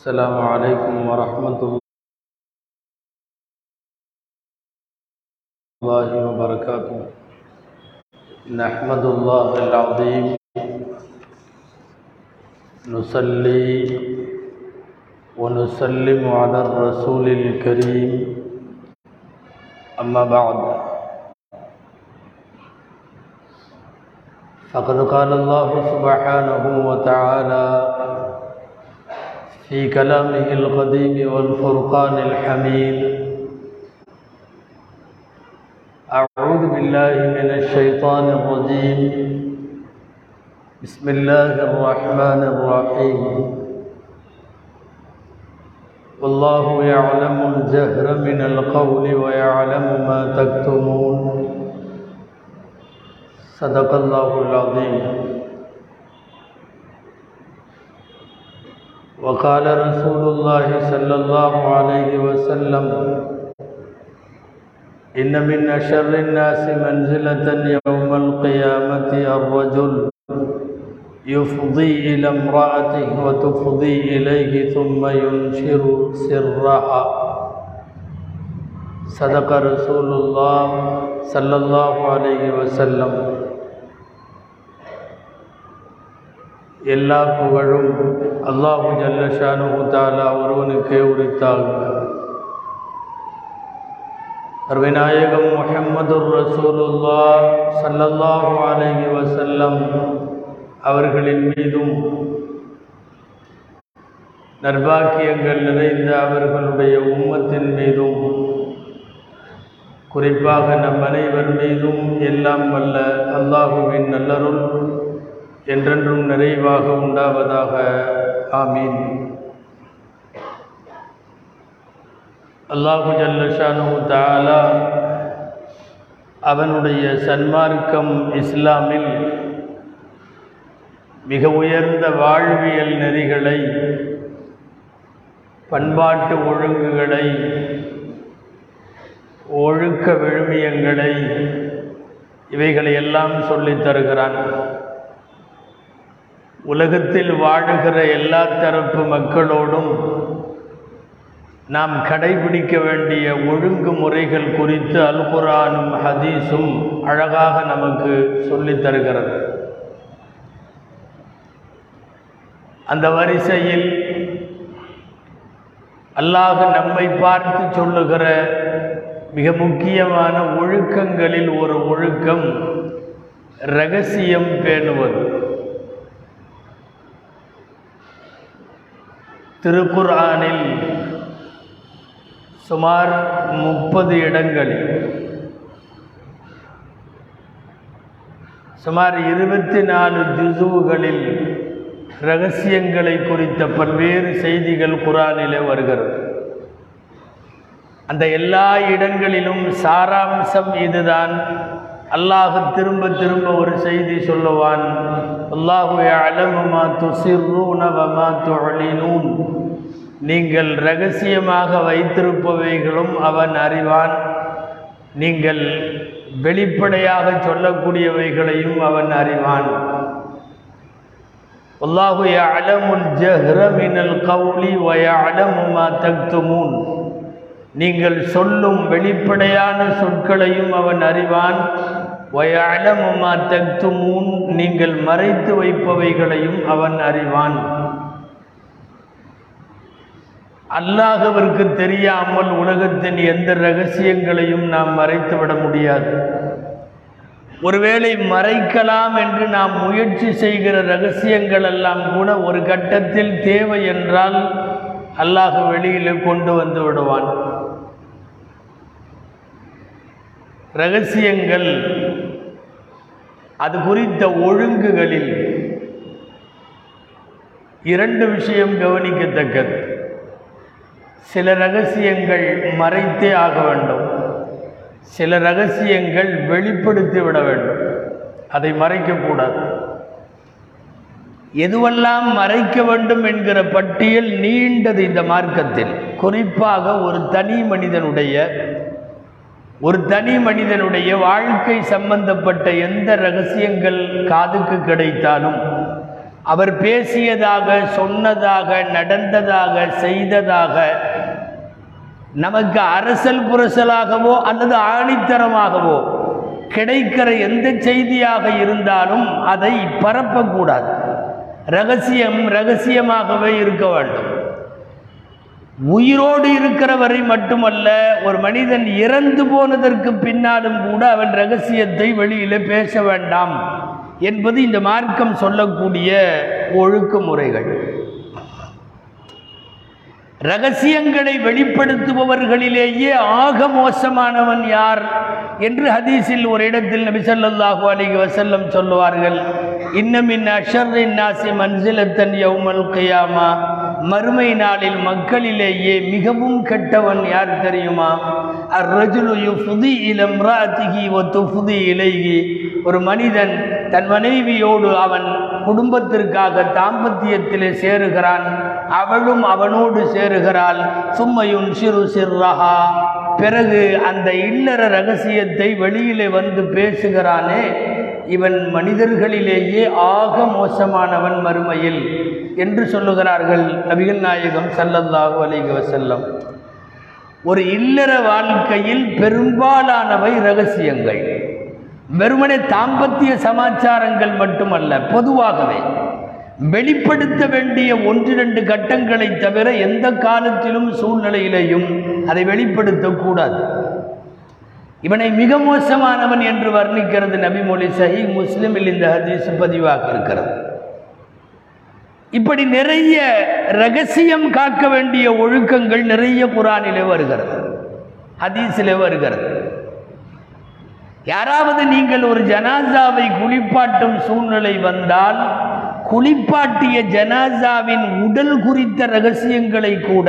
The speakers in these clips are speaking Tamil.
السلام عليكم ورحمة الله وبركاته. نحمد الله العظيم. نصلي ونسلم على الرسول الكريم. أما بعد. فقد قال الله سبحانه وتعالى في كلامه القديم والفرقان الحميد. أعوذ بالله من الشيطان الرجيم. بسم الله الرحمن الرحيم. والله يعلم الجهر من القول ويعلم ما تكتمون. صدق الله العظيم. وقال رسول الله صلى الله عليه وسلم إن من أشر الناس منزلة يوم القيامة الرجل يفضي إلى امرأته وتفضي إليه ثم ينشر سرها صدق رسول الله صلى الله عليه وسلم எல்லா புகழும் அல்லாஹு ஜல்லஷானு தாலா ஒருவனுக்கே உரித்தாக அருவிநாயகம் முஹம்மது ரசூலுல்லா சல்லல்லாஹு அலைஹி வசல்லம் அவர்களின் மீதும் நர்பாக்கியங்கள் நிறைந்த அவர்களுடைய உம்மத்தின் மீதும் குறிப்பாக நம் அனைவர் மீதும் எல்லாம் வல்ல அல்லாஹுவின் நல்லருள் என்றென்றும் நிறைவாக உண்டாவதாக ஆமீன் அல்லாஹு ஜல்லஷானு தாலா அவனுடைய சன்மார்க்கம் இஸ்லாமில் மிக உயர்ந்த வாழ்வியல் நெறிகளை பண்பாட்டு ஒழுங்குகளை ஒழுக்க விழுமியங்களை இவைகளை எல்லாம் சொல்லித் தருகிறான். உலகத்தில் வாழுகிற எல்லா தரப்பு மக்களோடும் நாம் கடைபிடிக்க வேண்டிய ஒழுங்குமுறைகள் குறித்து அல்குரானும் ஹதீஸும் அழகாக நமக்கு சொல்லித் தருகிறது. அந்த வரிசையில் அல்லாஹ் நம்மை பார்த்து சொல்லுகிற மிக முக்கியமான ஒழுக்கங்களில் ஒரு ஒழுக்கம் ரகசியம் பேணுவது. திருக்குர்ஆனில் சுமார் முப்பது இடங்களில் சுமார் இருபத்தி நாலு ஜுசுகளில் ரகசியங்களை குறித்த பல்வேறு செய்திகள் குரானிலே வருகிறது. அந்த எல்லா இடங்களிலும் சாராம்சம் இதுதான். அல்லாஹ் திரும்ப திரும்ப ஒரு செய்தி சொல்லுவான். நீங்கள் ரகசியமாக வைத்திருப்பவைகளும் அவன் அறிவான். நீங்கள் வெளிப்படையாக சொல்லக்கூடியவைகளையும் அவன் அறிவான். அல்லாஹு அலமுல் ஜஹ்ரமினல் கவுலி வய அலமுமா தக்துமூன். நீங்கள் சொல்லும் வெளிப்படையான சொற்களையும் அவன் அறிவான். வயலமுமா தக்துமூன் நீங்கள் மறைத்து வைப்பவைகளையும் அவன் அறிவான். அல்லாஹவிற்கு தெரியாமல் உலகத்தின் எந்த ரகசியங்களையும் நாம் மறைத்து விட முடியாது. ஒருவேளை மறைக்கலாம் என்று நாம் முயற்சி செய்கிற ரகசியங்கள் எல்லாம் கூட ஒரு கட்டத்தில் தேவை என்றால் அல்லாஹ் வெளியில் கொண்டு வந்து விடுவான். ரகசியங்கள் அது குறித்த ஒழுங்குகளில் இரண்டு விஷயம் கவனிக்கத்தக்கது. சில ரகசியங்கள் மறைத்தே ஆக வேண்டும். சில ரகசியங்கள் வெளிப்படுத்தி விட வேண்டும். அதை மறைக்கக்கூடாது எதுவெல்லாம் மறைக்க வேண்டும் என்கிற பட்டியல் நீண்டது இந்த மார்க்கத்தில். குறிப்பாக ஒரு தனி மனிதனுடைய ஒரு தனி மனிதனுடைய வாழ்க்கை சம்பந்தப்பட்ட எந்த ரகசியங்கள் காதுக்கு கிடைத்தாலும் அவர் பேசியதாக சொன்னதாக நடந்ததாக செய்ததாக நமக்கு அரசல் புரசலாகவோ அல்லது ஆணித்தரமாகவோ கிடைக்கிற எந்த செய்தியாக இருந்தாலும் அதை பரப்பக்கூடாது. ரகசியம் ரகசியமாகவே இருக்க வேண்டும். உயிரோடு இருக்கிற வரை மட்டுமல்ல ஒரு மனிதன் இறந்து போனதற்கு பின்னாலும் கூட அவன் ரகசியத்தை வெளியில் பேச வேண்டாம் என்பது இந்த மார்க்கம் சொல்லக்கூடிய ஒழுக்க முறைகள் ரகசியங்களை வெளிப்படுத்துபவர்களிலேயே ஆக மோசமானவன் யார் என்று ஹதீஸில் ஒரு இடத்தில் நபிசல்லாஹு ஸல்லல்லாஹு வசல்லம் சொல்லுவார்கள். இன்னமின் அஷர் இன்னாசி மன்சிலத்தன் யவுமல் கியாமா. மறுமை நாளில் மக்களிலேயே மிகவும் கெட்டவன் யார் தெரியுமா? அர்ரஜுலு யுஃதி இலம்ராத்திகி ஒத்து புதி இலைகி ஒரு மனிதன் தன் மனைவியோடு அவன் குடும்பத்திற்காக தாம்பத்தியத்திலே சேருகிறான். அவளும் அவனோடு சேருகிறாள். சும்மையும் சிறு சிறுரகா பிறகு அந்த இல்லற ரகசியத்தை வெளியிலே வந்து பேசுகிறானே. இவன் மனிதர்களிலேயே ஆக மோசமானவன் மறுமையில். என்று சொல்லுகிறார்கள் நபிகள் நாயகம் ஸல்லல்லாஹு அலைஹி செல்லம் ஒரு இல்லற வாழ்க்கையில் பெரும்பாலானவை ரகசியங்கள். வெறுமனே தாம்பத்திய சமாச்சாரங்கள் மட்டுமல்ல பொதுவாகவே வெளிப்படுத்த வேண்டிய ஒன்று ரெண்டு கட்டங்களை தவிர எந்த காலத்திலும் சூழ்நிலையிலையும் அதை வெளிப்படுத்தக்கூடாது. இவனை மிக மோசமானவன் என்று வர்ணிக்கிறது நபிமொழி சஹி முஸ்லிமில் இந்த ஹதீஸ் பதிவாக இருக்கிறது. இப்படி நிறைய ரகசியம் காக்க வேண்டிய ஒழுக்கங்கள் நிறைய குரானிலே வருகிறது. ஹதீஸிலே வருகிறது. யாராவது நீங்கள் ஒரு ஜனாசாவை குளிப்பாட்டும் சூழ்நிலை வந்தால் குளிப்பாட்டிய ஜனாசாவின் உடல் குறித்த ரகசியங்களை கூட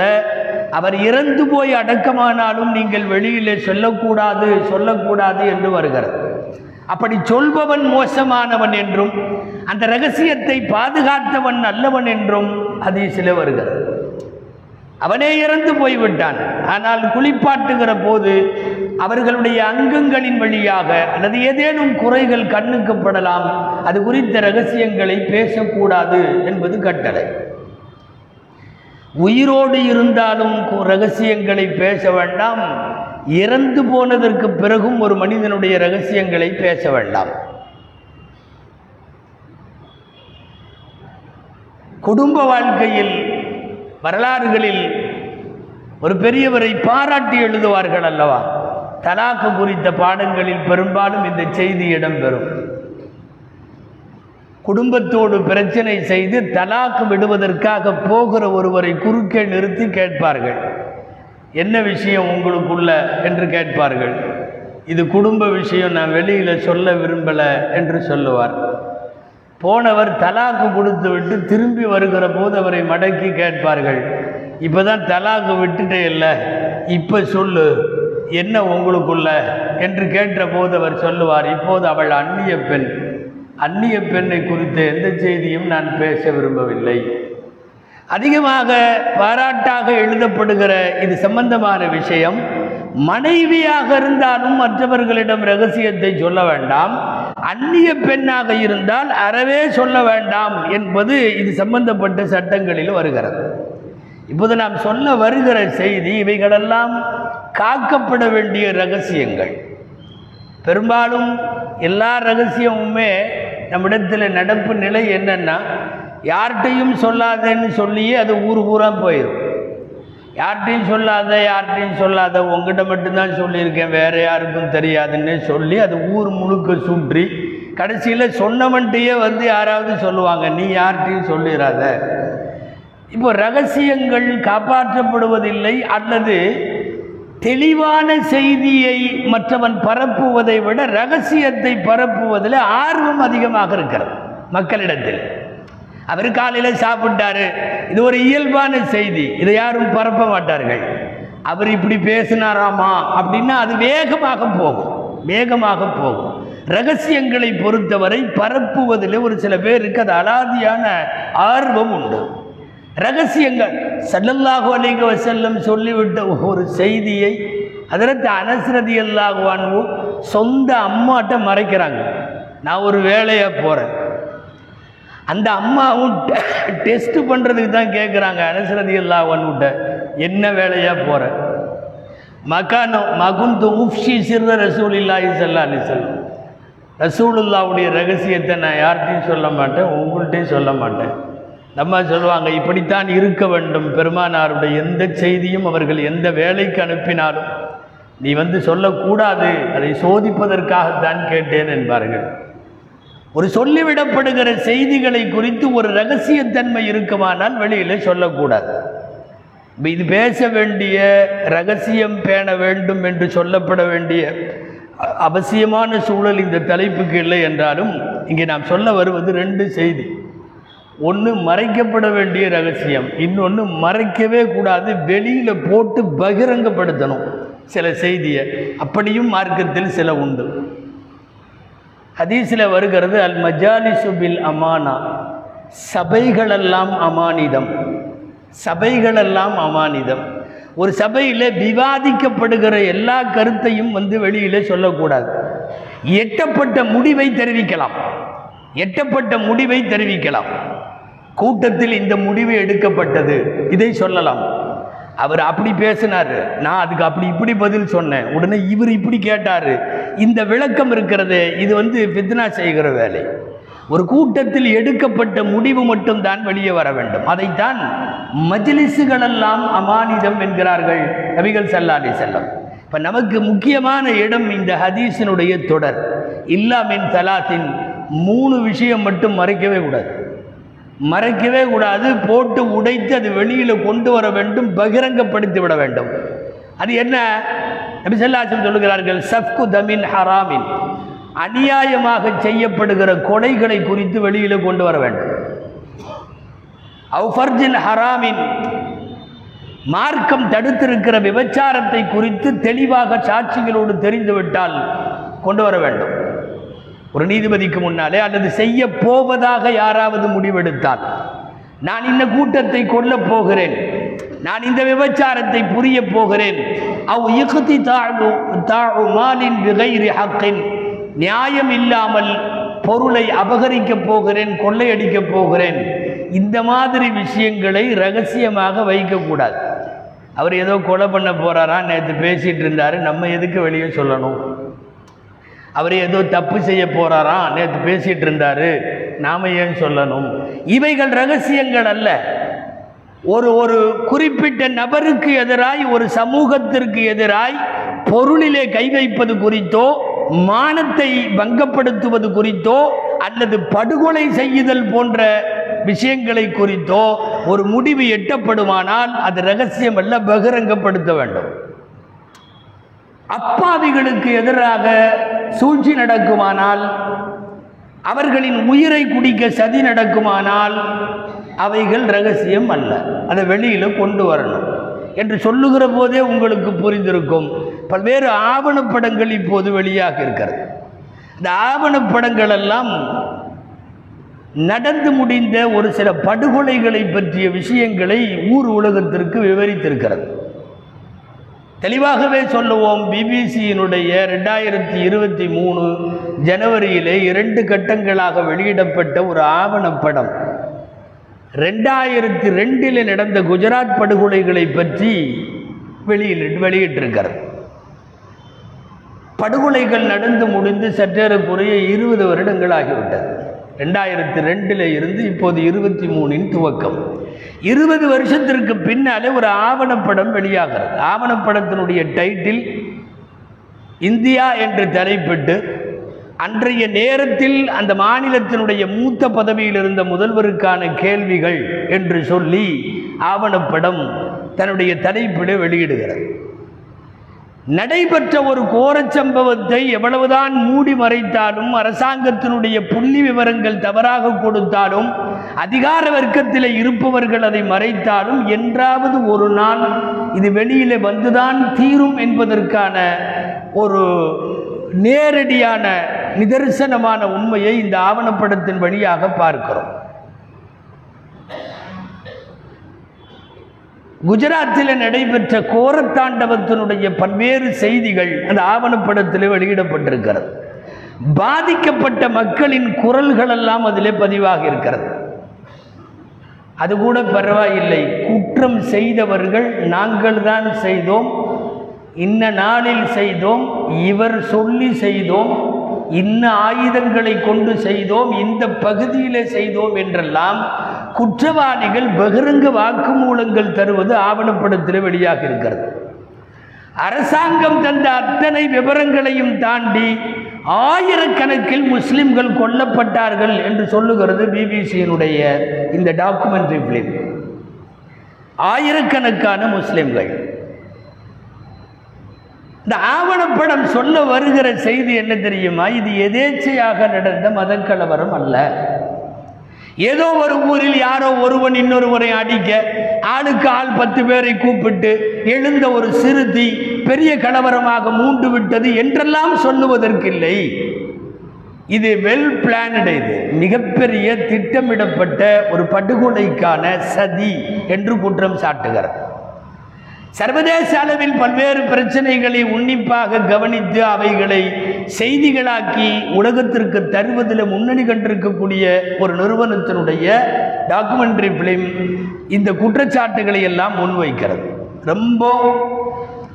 அவர் இறந்து போய் அடக்கமானாலும் நீங்கள் வெளியிலே சொல்லக்கூடாது சொல்லக்கூடாது என்று வருகிறது. அப்படி சொல்பவன் மோசமானவன் என்றும் அந்த ரகசியத்தை பாதுகாத்தவன் நல்லவன் என்றும் ஹதீஸில் வருகிறது. அவனே இறந்து போய்விட்டான். ஆனால் குளிப்பாட்டுகிற போது அவர்களுடைய அங்கங்களின் வழியாக அல்லது ஏதேனும் குறைகள் கண்ணுக்கு படலாம். அது குறித்த ரகசியங்களை பேசக்கூடாது என்பது கட்டளை. உயிரோடு இருந்தாலும் ரகசியங்களை பேச வேண்டாம். இறந்து போனதற்கு பிறகும் ஒரு மனிதனுடைய ரகசியங்களை பேச வேண்டாம். குடும்ப வாழ்க்கையில் வரலாறுகளில் ஒரு பெரியவரை பாராட்டி எழுதுவார்கள் அல்லவா? தலாக்கு குறித்த பாடங்களில் பெரும்பாலும் இந்த செய்தி இடம்பெறும். குடும்பத்தோடு பிரச்சனை செய்து தலாக்கு விடுவதற்காக போகிற ஒருவரை குறுக்கே நிறுத்தி கேட்பார்கள். என்ன விஷயம் உங்களுக்குள்ள என்று கேட்பார்கள். இது குடும்ப விஷயம் நான் வெளியில் சொல்ல விரும்பலை என்று சொல்லுவார். போனவர் தலாக்கு கொடுத்து விட்டு திரும்பி வருகிற போது அவரை மடக்கி கேட்பார்கள். இப்போ தான் தலாக்கு விட்டுட்டே இல்லை இப்போ சொல்லு என்ன உங்களுக்குள்ள என்று கேட்ட போது அவர் சொல்லுவார் இப்போது அவள் அந்நிய பெண். அந்நிய பெண்ணை குறித்த எந்த செய்தியும் நான் பேச விரும்பவில்லை. அதிகமாக பாராட்டாக எழுதப்படுகிற இது சம்பந்தமான விஷயம். மனைவியாக இருந்தாலும் மற்றவர்களிடம் ரகசியத்தை சொல்ல வேண்டாம். அந்நிய பெண்ணாக இருந்தால் அறவே சொல்ல வேண்டாம் என்பது இது சம்பந்தப்பட்ட சட்டங்களில் வருகிறது. இப்போது நாம் சொல்ல வருகிற செய்தி இவைகளெல்லாம் காக்கப்பட வேண்டிய ரகசியங்கள். பெரும்பாலும் எல்லா ரகசியமுமே நம்மிடத்தில் நடப்பு நிலை என்னென்னா யார்கிட்டையும் சொல்லாதேன்னு சொல்லியே அது ஊர் பூரா போயிடும் யார்கிட்டையும் சொல்லாத யார்கிட்டையும் சொல்லாத உங்ககிட்ட மட்டும்தான் சொல்லியிருக்கேன் வேறு யாருக்கும் தெரியாதுன்னு சொல்லி அது ஊர் முழுக்க சுற்றி கடைசியில் சொன்னவன்ட்டையே வந்து யாராவது சொல்லுவாங்க நீ யார்கிட்டையும் சொல்லிடாத இப்போ ரகசியங்கள் காப்பாற்றப்படுவதில்லை அல்லது தெளிவான செய்தியை மற்றவன் பரப்புவதை விட ரகசியத்தை பரப்புவதில் ஆர்வம் அதிகமாக இருக்கிறது மக்களிடத்தில். அவர் காலையில் சாப்பிட்டாரு. இது ஒரு இயல்பான செய்தி. இதை யாரும் பரப்ப மாட்டார்கள். அவர் இப்படி பேசினாராமா அப்படின்னா அது வேகமாக போகும். வேகமாக போகும். ரகசியங்களை பொறுத்தவரை பரப்புவதில் ஒரு சில பேருக்கு அது அலாதியான ஆர்வம் உண்டு. ரகசியங்கள். ஸல்லல்லாஹு அலைஹி செல்லும் சொல்லிவிட்ட ஒரு செய்தியை அதற்கு போகிறேன் அந்த அம்மாவும் டெஸ்ட் பண்ணுறதுக்கு தான் கேட்குறாங்க அனசரதி இல்லா ஒன்னுட்ட என்ன வேலையாக போகிற மகானோ மகுந்து உஃப்ஷி சிற ரசூல் இல்லாஹி சல்லா அலி சொல்லம் ரசூலுல்லாவுடைய ரகசியத்தை நான் யார்கிட்டையும் சொல்ல மாட்டேன் உங்கள்கிட்டையும் சொல்ல மாட்டேன். நம்ம சொல்லுவாங்க இப்படித்தான் இருக்க வேண்டும். பெருமானாருடைய எந்த செய்தியும் அவர்கள் எந்த வேலைக்கு அனுப்பினாலும் நீ வந்து சொல்லக்கூடாது. அதை சோதிப்பதற்காகத்தான் கேட்டேன் என்பார்கள். ஒரு சொல்லிவிடப்படுகிற செய்திகளை குறித்து ஒரு ரகசியத்தன்மை இருக்குமானால் வெளியில் சொல்லக்கூடாது. இது பேச வேண்டிய ரகசியம் பேண வேண்டும் என்று சொல்லப்பட வேண்டிய அவசியமான சூழல் இந்த தலைப்புக்கு இல்லை என்றாலும் இங்கே நாம் சொல்ல வருவது ரெண்டு செய்தி. ஒன்று மறைக்கப்பட வேண்டிய ரகசியம் இன்னொன்று மறைக்கவே கூடாது வெளியில் போட்டு பகிரங்கப்படுத்தணும். சில செய்தியை அப்படியும் மார்க்கத்தில் சில உண்டு. ஹதீஸில் வருகிறது அல் மஜாலிசுபில் அமானா. சபைகளெல்லாம் அமானிதம். சபைகளெல்லாம் அமானிதம். ஒரு சபையில் விவாதிக்கப்படுகிற எல்லா கருத்தையும் வந்து வெளியில் சொல்லக்கூடாது. எட்டப்பட்ட முடிவை தெரிவிக்கலாம். எட்டப்பட்ட முடிவை தெரிவிக்கலாம். கூட்டத்தில் இந்த முடிவு எடுக்கப்பட்டது. இதை சொல்லலாம். அவர் அப்படி பேசினார். நான் அதுக்கு அப்படி இப்படி பதில் சொன்னேன். உடனே இவர் இப்படி கேட்டார். இந்த விளக்கம் இருக்கிறது இது வந்து ஃபித்னா செய்கிற வேலை. ஒரு கூட்டத்தில் எடுக்கப்பட்ட முடிவு மட்டும்தான் வெளியே வர வேண்டும். அதைத்தான் மஜ்லிஸுகளெல்லாம் அமானிதம் என்கிறார்கள் நபிகள் சல்லாடி செல்லம் இப்போ நமக்கு முக்கியமான இடம் இந்த ஹதீஸினுடைய தொடர். இல்லாமின் தலாத்தின் மூணு விஷயம் மட்டும் மறைக்கவே கூடாது. மறைக்கவே கூடாது போட்டு உடைத்து அது வெளியில் கொண்டு வர வேண்டும் பகிரங்கப்படுத்தி விட வேண்டும். அது என்ன? நபி சொல்லுகிறார்கள் சஃப்கு தமின் ஹராமின். அநியாயமாக செய்யப்படுகிற கொலைகளை குறித்து வெளியில் கொண்டு வர வேண்டும். அவுஃபர்ஜின் ஹராமின். மார்க்கம் தடுத்திருக்கிற விபச்சாரத்தை குறித்து தெளிவாக சாட்சிகளோடு தெரிந்துவிட்டால் கொண்டு வர வேண்டும். ஒரு நீதிபதிக்கு முன்னாலே அல்லது செய்ய போவதாக யாராவது முடிவெடுத்தால் நான் இந்த கூட்டத்தை கொல்லப் போகிறேன். நான் இந்த விபச்சாரத்தை புரிய போகிறேன். அவ் இகுதி தாழ்வு தாழு மாலின் விகைரி ஹக்கின். நியாயம் இல்லாமல் பொருளை அபகரிக்கப் போகிறேன் கொள்ளையடிக்கப் போகிறேன். இந்த மாதிரி விஷயங்களை ரகசியமாக வைக்கக்கூடாது அவர் ஏதோ கொலை பண்ண போகிறாரா நேற்று பேசிகிட்டு இருந்தார் நம்ம எதுக்கு வெளியே சொல்லணும்? அவர் ஏதோ தப்பு செய்ய போகிறாரா நேற்று பேசிகிட்டு இருந்தார் நாம ஏன் சொல்லணும்? இவைகள் ரகசியங்கள் அல்ல. ஒரு ஒரு குறிப்பிட்ட நபருக்கு எதிராய் ஒரு சமூகத்திற்கு எதிராய் பொருளிலே கை வைப்பது குறித்தோ மானத்தை பங்கப்படுத்துவது குறித்தோ அல்லது படுகொலை செய்யுதல் போன்ற விஷயங்களை குறித்தோ ஒரு முடிவு எட்டப்படுமானால் அது ரகசியம் அல்ல பகிரங்கப்படுத்த வேண்டும். அப்பாவிகளுக்கு எதிராக சூழ்ச்சி நடக்குமானால் அவர்களின் உயிரை குடிக்க சதி நடக்குமானால் அவைகள் ரகசியம் அல்ல. அதை வெளியில் கொண்டு வரணும். என்று சொல்லுகிற போதே உங்களுக்கு புரிந்திருக்கும். பல்வேறு ஆவணப்படங்கள் இப்போது வெளியாக இருக்கிறது. இந்த ஆவணப்படங்கள் எல்லாம் நடந்து முடிந்த ஒரு சில படுகொலைகளை பற்றிய விஷயங்களை ஊர் உலகத்திற்கு விவரித்திருக்கிறது. தெளிவாகவே சொல்லுவோம் பிபிசியினுடைய ரெண்டாயிரத்தி இருபத்தி மூணு ஜனவரியிலே இரண்டு கட்டங்களாக வெளியிடப்பட்ட ஒரு ஆவணப்படம் ரெண்டாயிரத்தி ரெண்டில் நடந்த குஜராத் படுகொலைகளை பற்றி வெளியில் வெளியிட்டிருக்கிறது. படுகொலைகள் நடந்து முடிந்து சற்றேறக்குறைய இருபது வருடங்கள் ஆகிவிட்டது. ரெண்டாயிரத்தி ரெண்டில் இருந்து இப்போது இருபத்தி மூணின் துவக்கம். இருபது வருஷத்திற்கு பின்னாலே ஒரு ஆவணப்படம் வெளியாகிறது. ஆவணப்படத்தினுடைய டைட்டில் இந்தியா என்று தலைப்பிட்டு அன்றைய நேரத்தில் அந்த மாநிலத்தினுடைய மூத்த பதவியில் இருந்த முதல்வருக்கான கேள்விகள் என்று சொல்லி ஆவணப்படம் தன்னுடைய தலைப்பிலே வெளியிடுகிறது. நடைபெற்ற ஒரு கோரச் சம்பவத்தை எவ்வளவுதான் மூடி மறைத்தாலும் அரசாங்கத்தினுடைய புள்ளி விவரங்கள் தவறாக கொடுத்தாலும் அதிகார வர்க்கத்தில் இருப்பவர்கள் அதை மறைத்தாலும் என்றாவது ஒரு நாள் இது வெளியிலே வந்துதான் தீரும் என்பதற்கான ஒரு நேரடியான நிதர்சனமான உண்மையை இந்த ஆவணப்படத்தின் வழியாக பார்க்கிறோம். குஜராத்தில் நடைபெற்ற கோரத்தாண்டவத்தினுடைய பல்வேறு செய்திகள் அந்த ஆவணப்படத்தில் வெளியிடப்பட்டிருக்கிறது. பாதிக்கப்பட்ட மக்களின் குரல்கள் எல்லாம் அதிலே பதிவாக இருக்கிறது. அது கூட பரவாயில்லை. குற்றம் செய்தவர்கள் நாங்கள் தான் செய்தோம். இன்ன நாளில் செய்தோம். இவர் சொல்லி செய்தோம். இன்ன ஆயுதங்களை கொண்டு செய்தோம் இந்த பகுதியில் செய்தோம் என்றெல்லாம் குற்றவாளிகள் பகிரங்க வாக்குமூலங்கள் தருவது ஆவணப்படத்தில் வெளியாக இருக்கிறது. அரசாங்கம் தந்த அத்தனை விவரங்களையும் தாண்டி ஆயிரக்கணக்கில் முஸ்லிம்கள் கொல்லப்பட்டார்கள் என்று சொல்லுகிறது பிபிசியினுடைய இந்த டாக்குமெண்ட்ரி பிலிம் ஆயிரக்கணக்கான முஸ்லிம்கள். இந்த ஆவணப்படம் சொல்ல வருகிற செய்தி என்ன தெரியுமா? இது எதேச்சையாக நடந்த மதக்கலவரம் அல்ல. ஏதோ ஒரு ஊரில் யாரோ ஒருவன் இன்னொருவரை அடிக்க ஆளுக்கு ஆள் பத்து பேரை கூப்பிட்டு எழுந்த ஒரு சிறுதி பெரிய கலவரமாக மூண்டு விட்டது என்றெல்லாம் சொல்லுவதற்கில்லை. இது வெல் பிளானடு இது. மிகப்பெரிய திட்டமிடப்பட்ட ஒரு படுகொலைக்கான சதி என்று குற்றம் சாட்டுகிறார் சர்வதேச அளவில் பல்வேறு பிரச்சனைகளை உன்னிப்பாக கவனித்து அவைகளை செய்திகளாக்கி உலகத்திற்கு தருவதில் முன்னணி கண்டிருக்கக்கூடிய ஒரு நிறுவனத்தினுடைய டாக்குமெண்ட்ரி பிலிம் இந்த குற்றச்சாட்டுகளை எல்லாம் முன்வைக்கிறது. ரொம்ப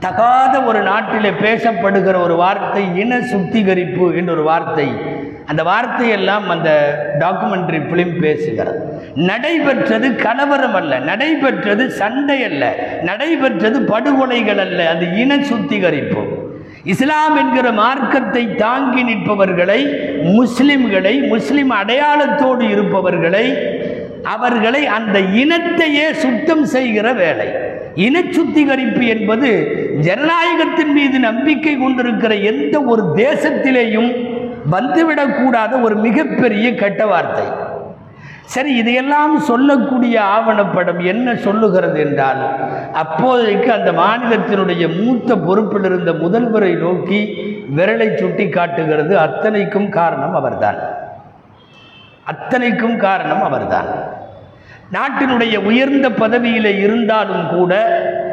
தகாத ஒரு நாட்டில் பேசப்படுகிற ஒரு வார்த்தை இன சுத்திகரிப்பு என்ற ஒரு வார்த்தை. அந்த வார்த்தையெல்லாம் அந்த டாக்குமெண்ட்ரி பிலிம் பேசுகிறது. நடைபெற்றது கலவரம் அல்ல நடைபெற்றது சண்டை அல்ல நடைபெற்றது படுகொலைகள் அல்ல அது இன சுத்திகரிப்பு. இஸ்லாம் என்கிற மார்க்கத்தை தாங்கி நிற்பவர்களை முஸ்லிம்களை முஸ்லிம் அடையாளத்தோடு இருப்பவர்களை அவர்களை அந்த இனத்தையே சுத்தம் செய்கிற வேலை. இன சுத்திகரிப்பு என்பது ஜனநாயகத்தின் மீது நம்பிக்கை கொண்டிருக்கிற எந்த ஒரு தேசத்திலேயும் வந்துவிடக்கூடாத ஒரு மிகப்பெரிய கெட்ட வார்த்தை. சரி இதையெல்லாம் சொல்லக்கூடிய ஆவணப்படம் என்ன சொல்லுகிறது என்றால் அப்போதைக்கு அந்த மாநிலத்தினுடைய மூத்த பொறுப்பில் இருந்த முதல்வரை நோக்கி விரலை சுட்டி காட்டுகிறது. அத்தனைக்கும் காரணம் அவர்தான். அத்தனைக்கும் காரணம் அவர்தான். நாட்டினுடைய உயர்ந்த பதவியில் இருந்தாலும் கூட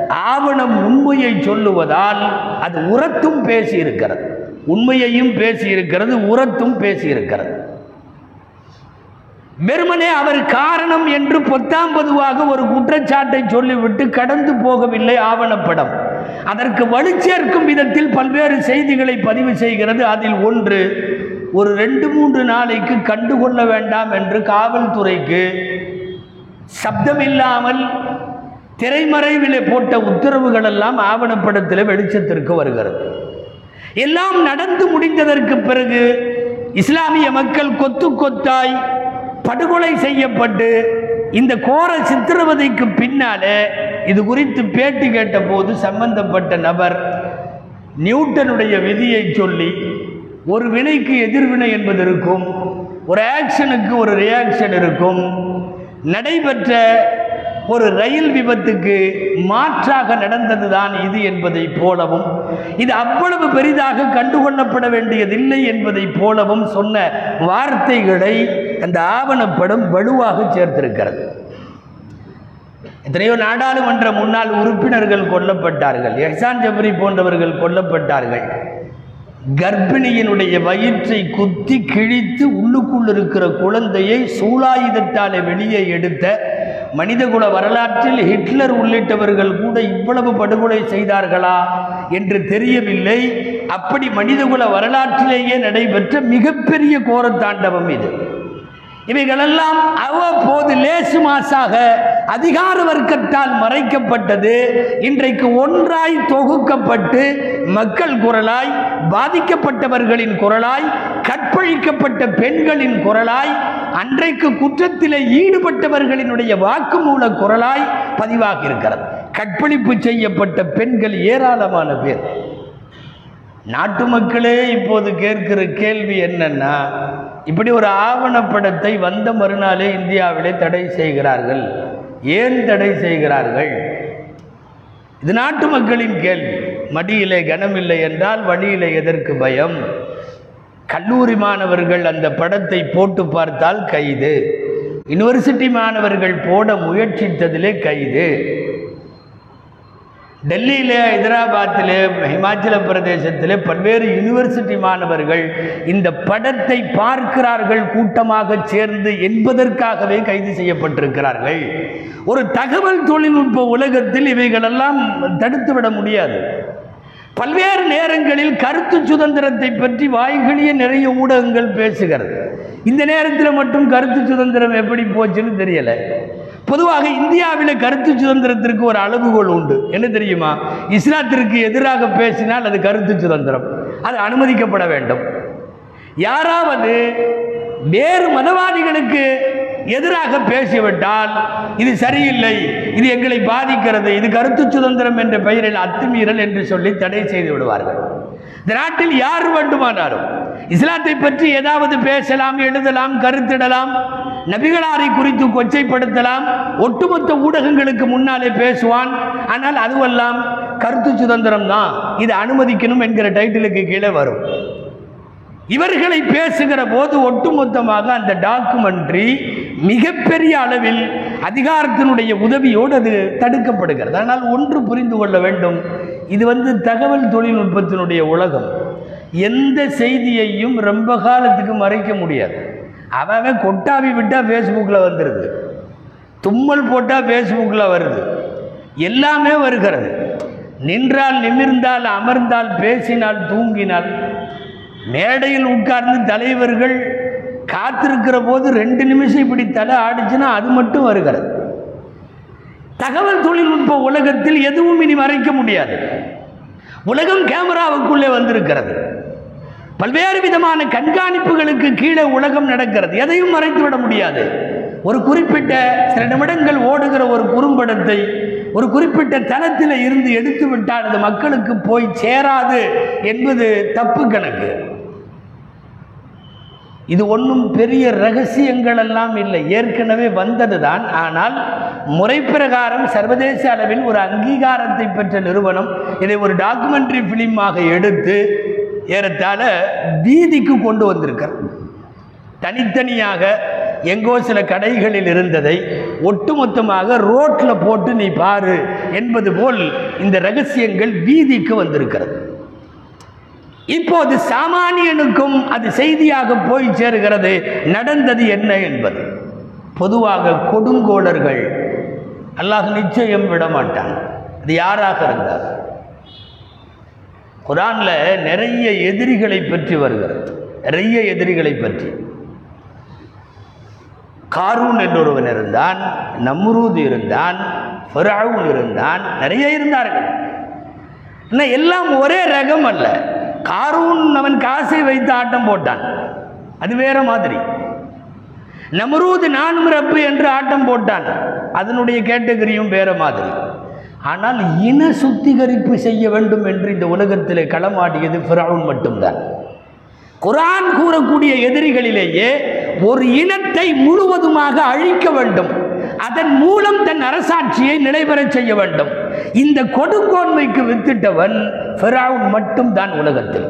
ஆவணம் உண்மையை சொல்லுவதால் அது உரத்தும் பேசியிருக்கிறது. உண்மையையும் பேசியிருக்கிறது உரத்தும் பேசியிருக்கிறது. வெறுமனே அவர் காரணம் என்று பொத்தாம் பொதுவாக ஒரு குற்றச்சாட்டை சொல்லிவிட்டு கடந்து போகவில்லை ஆவணப்படம். அதற்கு வலுச்சேர்க்கும் விதத்தில் பல்வேறு செய்திகளை பதிவு செய்கிறது. அதில் ஒன்று ஒரு ரெண்டு மூன்று நாளைக்கு கண்டுகொள்ள வேண்டாம் என்று காவல்துறைக்கு சப்தமில்லாமல் திரைமறைவிலே போட்ட உத்தரவுகளெல்லாம் ஆவணப்படத்தில் வெளிச்சத்திற்கு வருகிறது. எல்லாம் நடந்து முடிந்ததற்கு பிறகு இஸ்லாமிய மக்கள் கொத்து கொத்தாய் படுகொலை செய்யப்பட்டு இந்த கோர சித்திரவதைக்கு பின்னாலே இது குறித்து பேட்டி கேட்டபோது சம்பந்தப்பட்ட நபர் நியூட்டனுடைய விதியை சொல்லி ஒரு வினைக்கு எதிர்வினை என்பது இருக்கும் ஒரு ஆக்ஷனுக்கு ஒரு ரியாக்ஷன் இருக்கும் நடைபெற்ற ஒரு ரயில் விபத்துக்கு மாற்றாக நடந்ததுதான் இது என்பதைப் போலவும் இது அவ்வளவு பெரிதாக கண்டுகொள்ளப்பட வேண்டியதில்லை என்பதைப் போலவும் சொன்ன வார்த்தைகளை அந்த ஆவணப்படம் வலுவாக சேர்த்திருக்கிறது. எத்தனையோ நாடாளுமன்ற முன்னாள் உறுப்பினர்கள் கொல்லப்பட்டார்கள் எஹ்சான் ஜபரி போன்றவர்கள் கொல்லப்பட்டார்கள். கர்ப்பிணியினுடைய வயிற்றை குத்தி கிழித்து உள்ளுக்குள் இருக்கிற குழந்தையை சூலாயுதத்தாலே வெளியே எடுத்த மனிதகுல வரலாற்றில் ஹிட்லர் உள்ளிட்டவர்கள் கூட இவ்வளவு படுகொலை செய்தார்களா என்று தெரியவில்லை. அப்படி மனிதகுல வரலாற்றிலேயே நடைபெற்ற மிகப்பெரிய கோரத்தாண்டவம் இது. இவைகளெல்லாம் அவ்வப்போது லேசு மாசாக அதிகார வர்க்கத்தால் மறைக்கப்பட்டது. இன்றைக்கு ஒன்றாய் தொகுக்கப்பட்டு மக்கள் குரலாய் பாதிக்கப்பட்டவர்களின் குரலாய் கற்பழிக்கப்பட்ட பெண்களின் குரலாய் அன்றைக்கு குற்றத்திலே ஈடுபட்டவர்களினுடைய வாக்குமூல குரலாய் பதிவாகி இருக்கிறது கற்பழிப்பு செய்யப்பட்ட பெண்கள் ஏராளமான பேர். நாட்டு மக்களே இப்போது கேட்கிற கேள்வி என்னன்னா இப்படி ஒரு ஆவணப்படத்தை வந்த மறுநாளே இந்தியாவிலே தடை செய்கிறார்கள். ஏன் தடை செய்கிறார்கள்? இது நாட்டு மக்களின் கேள்வி. மடியிலே கனமில்லை என்றால் வழியிலே எதற்கு பயம்? கல்லூரி மாணவர்கள் அந்த படத்தை போட்டு பார்த்தால் கைது. யுனிவர்சிட்டி மாணவர்கள் போட முயற்சித்ததிலே கைது. டெல்லியிலே ஹைதராபாத்திலே ஹிமாச்சல பிரதேசத்திலே பல்வேறு யூனிவர்சிட்டி மாணவர்கள் இந்த படத்தை பார்க்கிறார்கள் கூட்டமாக சேர்ந்து என்பதற்காகவே கைது செய்யப்பட்டிருக்கிறார்கள். ஒரு தகவல் தொழில்நுட்ப உலகத்தில் இவைகளெல்லாம் தடுத்துவிட முடியாது. பல்வேறு நேரங்களில் கருத்து சுதந்திரத்தை பற்றி வாய்களிய நிறைய ஊடகங்கள் பேசுகிறது. இந்த நேரத்தில் மட்டும் கருத்து சுதந்திரம் எப்படி போச்சுன்னு தெரியலை. பொதுவாக இந்தியாவில் கருத்து சுதந்திரத்திற்கு ஒரு அளவுகோல் உண்டு. என்ன தெரியுமா? இஸ்லாத்திற்கு எதிராக பேசினால் அது கருத்து சுதந்திரம். அது அனுமதிக்கப்பட வேண்டும். யாராவது வேறு மதவாதிகளுக்கு எதிராக பேசிவிட்டால் இது சரியில்லை இது எங்களை பாதிக்கிறது இது கருத்து சுதந்திரம் என்ற பெயரில் அத்துமீறல் என்று சொல்லி தடை செய்து விடுவார்கள். இந்த நாட்டில் யார் வேண்டுமானாலும் இஸ்லாத்தை பற்றி ஏதாவது பேசலாம் எழுதலாம் கருத்திடலாம் நபிகளாரை குறித்து கொச்சைப்படுத்தலாம். ஒட்டுமொத்த ஊடகங்களுக்கு முன்னாலே பேசுவான். ஆனால் அதுவெல்லாம் கருத்து சுதந்திரம் தான் இது அனுமதிக்கணும் என்கிற டைட்டிலுக்கு கீழே வரும். இவர்களை பேசுகிற போது ஒட்டுமொத்தமாக அந்த டாக்குமெண்ட்ரி மிகப்பெரிய அளவில் அதிகாரத்தினுடைய உதவியோடு அது தடுக்கப்படுகிறது. ஆனால் ஒன்று புரிந்து கொள்ள வேண்டும். இது வந்து தகவல் தொழில்நுட்பத்தினுடைய உலகம். எந்த செய்தியையும் ரொம்ப காலத்துக்கு மறைக்க முடியாது. அவன் கொட்டாவி விட்டால் ஃபேஸ்புக்கில் வந்துடுது தும்மல் போட்டால் ஃபேஸ்புக்கில் வருது. எல்லாமே வருகிறது. நின்றால் நிமிர்ந்தால் அமர்ந்தால் பேசினால் தூங்கினால் மேடையில் உட்கார்ந்து தலைவர்கள் காத்திருக்கிற போது ரெண்டு நிமிஷம் இப்படி தலை ஆடிச்சுன்னா அது மட்டும் வருகிறது. தகவல் தொழில்நுட்ப உலகத்தில் எதுவும் இனி மறைக்க முடியாது. உலகம் கேமராவுக்குள்ளே வந்திருக்கிறது. பல்வேறு விதமான கண்காணிப்புகளுக்கு கீழே உலகம் நடக்கிறது. எதையும் மறைத்து விட முடியாது. ஒரு குறிப்பிட்ட சில நிமிடங்கள் ஓடுகிற ஒரு குறும்படத்தை ஒரு குறிப்பிட்ட தளத்தில் இருந்து எடுத்து விட்டால் அது மக்களுக்கு போய் சேராது என்பது தப்பு கணக்கு. இது ஒன்றும் பெரிய ரகசியங்கள் எல்லாம் இல்லை. ஏற்கனவே வந்தது தான் ஆனால் முறை பிரகாரம் சர்வதேச அளவில் ஒரு அங்கீகாரத்தை பெற்ற நிறுவனம் இதை ஒரு டாக்குமெண்ட்ரி ஃபிலிமாக எடுத்து ஏறத்தாழ வீதிக்கு கொண்டு வந்திருக்கிறார். தனித்தனியாக எங்கோ சில கடைகளில் இருந்ததை ஒட்டுமொத்தமாக ரோட்டில் போட்டு நீ பாரு என்பது போல் இந்த ரகசியங்கள் வீதிக்கு வந்திருக்கிறது. இப்போது சாமானியனுக்கும் அது செய்தியாக போய் சேருகிறது. நடந்தது என்ன என்பது? பொதுவாக கொடுங்கோளர்கள் அல்லாஹ் நிச்சயம் விடமாட்டான். அது யாராக இருந்தார் குரான்ல நிறைய எதிரிகளை பற்றி வருகிறது. நிறைய எதிரிகளை பற்றி. காரூன் என்றொருவன் இருந்தான் நம்ரூத் இருந்தான் ஃபெராவுன் இருந்தான் நிறைய இருந்தார்கள். ஆனால் எல்லாம் ஒரே ரகம் அல்ல. காரூன் அவன் காசை வைத்து ஆட்டம் போட்டான். அது வேற மாதிரி. நம்ரூது நானும் ரப்பு என்று ஆட்டம் போட்டான். அதனுடைய கேட்டகரியும் வேற மாதிரி. ஆனால் இன சுத்திகரிப்பு செய்ய வேண்டும் என்று இந்த உலகத்தில் களமாடியது ஃபிரவுன் மட்டும்தான். குரான் கூறக்கூடிய எதிரிகளிலேயே ஒரு இனத்தை முழுவதுமாக அழிக்க வேண்டும். அதன் மூலம் தன் அரசாட்சியை நிலைபெறச் செய்ய வேண்டும். இந்த கொடுங்கோன்மைக்கு வித்திட்டவன் ஃபிரவுன் மட்டும்தான் உலகத்தில்.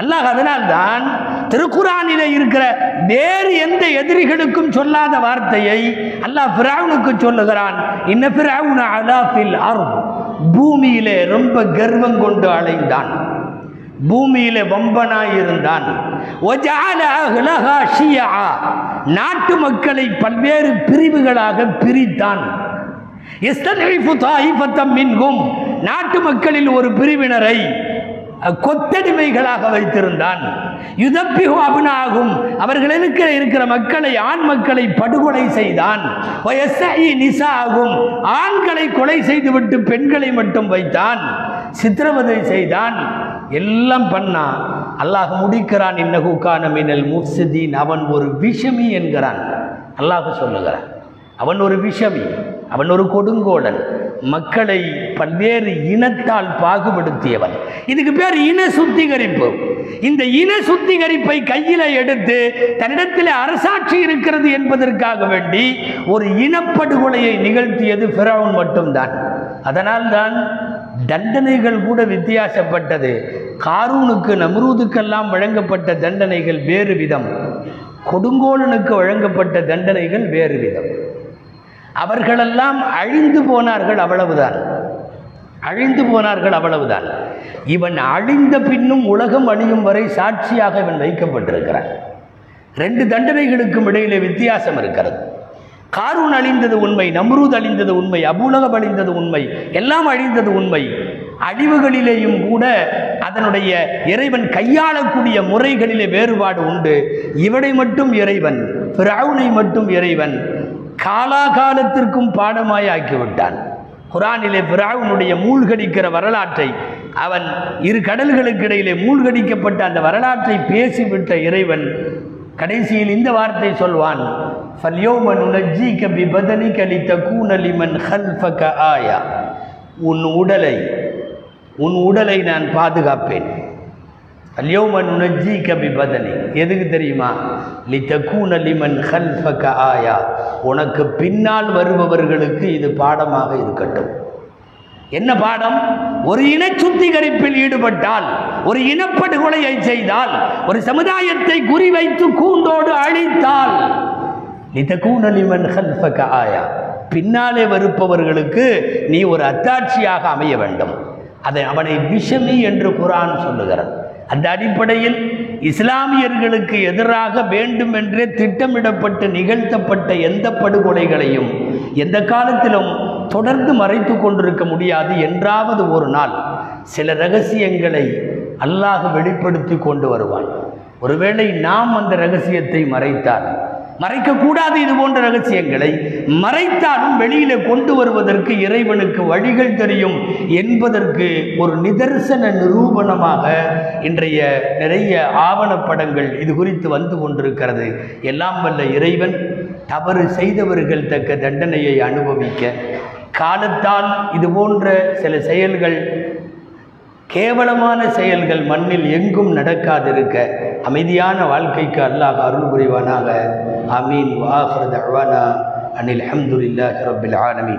அல்லாஹ் அதனால்தான் திருக்குறானில இருக்கிற வேறு எந்த எதிரிகளுக்கும் சொல்லாத வார்த்தையை அல்லாஹ் பிராவுனுக்கு சொல்லுகிறான் இன்ன பிராவுன அலாஃபில் அருள் பூமியிலே ரொம்ப கர்வம் கொண்டு அலைந்தான். பூமியில வம்பனாய் இருந்தான். நாட்டு மக்களை பல்வேறு பிரிவுகளாக பிரித்தான். நாட்டு மக்களில் ஒரு பிரிவினரை கொத்தடிமைகளாக வைத்திருந்தான். யுதப்பிகு அபினாகும். அவர்களுக்கு இருக்கிற மக்களை ஆண் மக்களை படுகொலை செய்தான். வயசை நிசாகும். ஆண்களை கொலை செய்துவிட்டு பெண்களை மட்டும் வைத்தான். சித்திரவதை செய்தான். எல்லாம் பண்ணான் அல்லாஹ் முடிக்கிறான். இன்னகுக்கான மினல் முஃசிதீன் அவன் ஒரு விஷமி என்கிறான். அல்லாஹ் சொல்லுகிறான். அவன் ஒரு விஷமி. அவன் ஒரு கொடுங்கோடன் மக்களை பல்வேறு இனத்தால் பாகுபடுத்தியவன். இதுக்கு பேர் இன சுத்திகரிப்பு. இந்த இன சுத்திகரிப்பை கையில் எடுத்து தன்னிடத்தில் அரசாட்சி இருக்கிறது என்பதற்காக வேண்டி ஒரு இனப்படுகொலையை நிகழ்த்தியது ஃபிரௌன் மட்டும்தான். அதனால்தான் தண்டனைகள் கூட வித்தியாசப்பட்டது. காரூனுக்கு நம்ரூதுக்கெல்லாம் வழங்கப்பட்ட தண்டனைகள் வேறு விதம். கொடுங்கோலனுக்கு வழங்கப்பட்ட தண்டனைகள் வேறு விதம். அவர்களெல்லாம் அழிந்து போனார்கள் அவ்வளவுதான். அழிந்து போனார்கள் அவ்வளவுதான். இவன் அழிந்த பின்னும் உலகம் அழியும் வரை சாட்சியாக இவன் வைக்கப்பட்டிருக்கிறான். ரெண்டு தண்டனைகளுக்கும் இடையிலே வித்தியாசம் இருக்கிறது. காரூன் அழிந்தது உண்மை நம்ரூத் அழிந்தது உண்மை அபுலகம் அழிந்தது உண்மை எல்லாம் அழிந்தது உண்மை. அழிவுகளிலேயும் கூட அதனுடைய இறைவன் கையாளக்கூடிய முறைகளிலே வேறுபாடு உண்டு. இவனை மட்டும் இறைவன் பிராவுனை மட்டும் இறைவன் காலாகாலத்திற்கும் பாடமாய் ஆக்கிவிட்டான். குரானிலே பிராவுனுடைய மூழ்கடிக்கிற வரலாற்றை அவன் இரு கடல்களுக்கு இடையிலே மூழ்கடிக்கப்பட்ட அந்த வரலாற்றை பேசிவிட்ட இறைவன் கடைசியில் இந்த வார்த்தை சொல்வான் ஃபல்யோமன் உணர்ஜி கபி பதனி கலித்த கூனலிமன் ஹல்ஃபக ஆயா. உன் உடலை உன் உடலை நான் பாதுகாப்பேன். அல்யோம கபி பதனி எதுக்கு தெரியுமா? லித்தகூன லிமன் ஹல்ஃபக ஆயா உனக்கு பின்னால் வருபவர்களுக்கு இது பாடமாக இருக்கட்டும். என்ன பாடம்? ஒரு இன சுத்திகரிப்பில் ஈடுபட்டால் ஒரு இனப்படுகொலையை செய்தால் ஒரு சமுதாயத்தை குறிவைத்து கூண்டோடு அழித்தால். லிதகூன லிமன் ஹல்ஃபக ஆயா பின்னாலே வருப்பவர்களுக்கு நீ ஒரு அத்தாட்சியாக அமைய வேண்டும். அதை அவனை விஷமி என்று குரான் சொல்லுகிறது. அந்த அடிப்படையில் இஸ்லாமியர்களுக்கு எதிராக வேண்டுமென்றே திட்டமிடப்பட்டு நிகழ்த்தப்பட்ட எந்த படுகொலைகளையும் எந்த காலத்திலும் தொடர்ந்து மறைத்து கொண்டிருக்க முடியாது என்றாவது ஒரு நாள் சில ரகசியங்களை அல்லாஹ் வெளிப்படுத்தி கொண்டு வருவான். ஒருவேளை நாம் அந்த ரகசியத்தை மறைத்தால் மறைக்கக்கூடாது இது போன்ற ரகசியங்களை மறைத்தாலும் வெளியில கொண்டு வருவதற்கு இறைவனுக்கு வழிகள் தெரியும் என்பதற்கு ஒரு நிதர்சன நிரூபணமாக இன்றைய நிறைய ஆவணப்படங்கள் இது குறித்து வந்து கொண்டிருக்கிறது. எல்லாம் வல்ல இறைவன் தவறு செய்தவர்கள் தக்க தண்டனையை அனுபவிக்க. காலத்தால் இது போன்ற சில செயல்கள் கேவலமான செயல்கள் மண்ணில் எங்கும் நடக்காதிருக்க அமைதியான வாழ்க்கைக்கு அல்லாஹ் அருள் புரிவானாக. அமீன் வாஹர் தவானா அனில் அஹமதுல்லாஹ் ரபில் ஆலமீன்.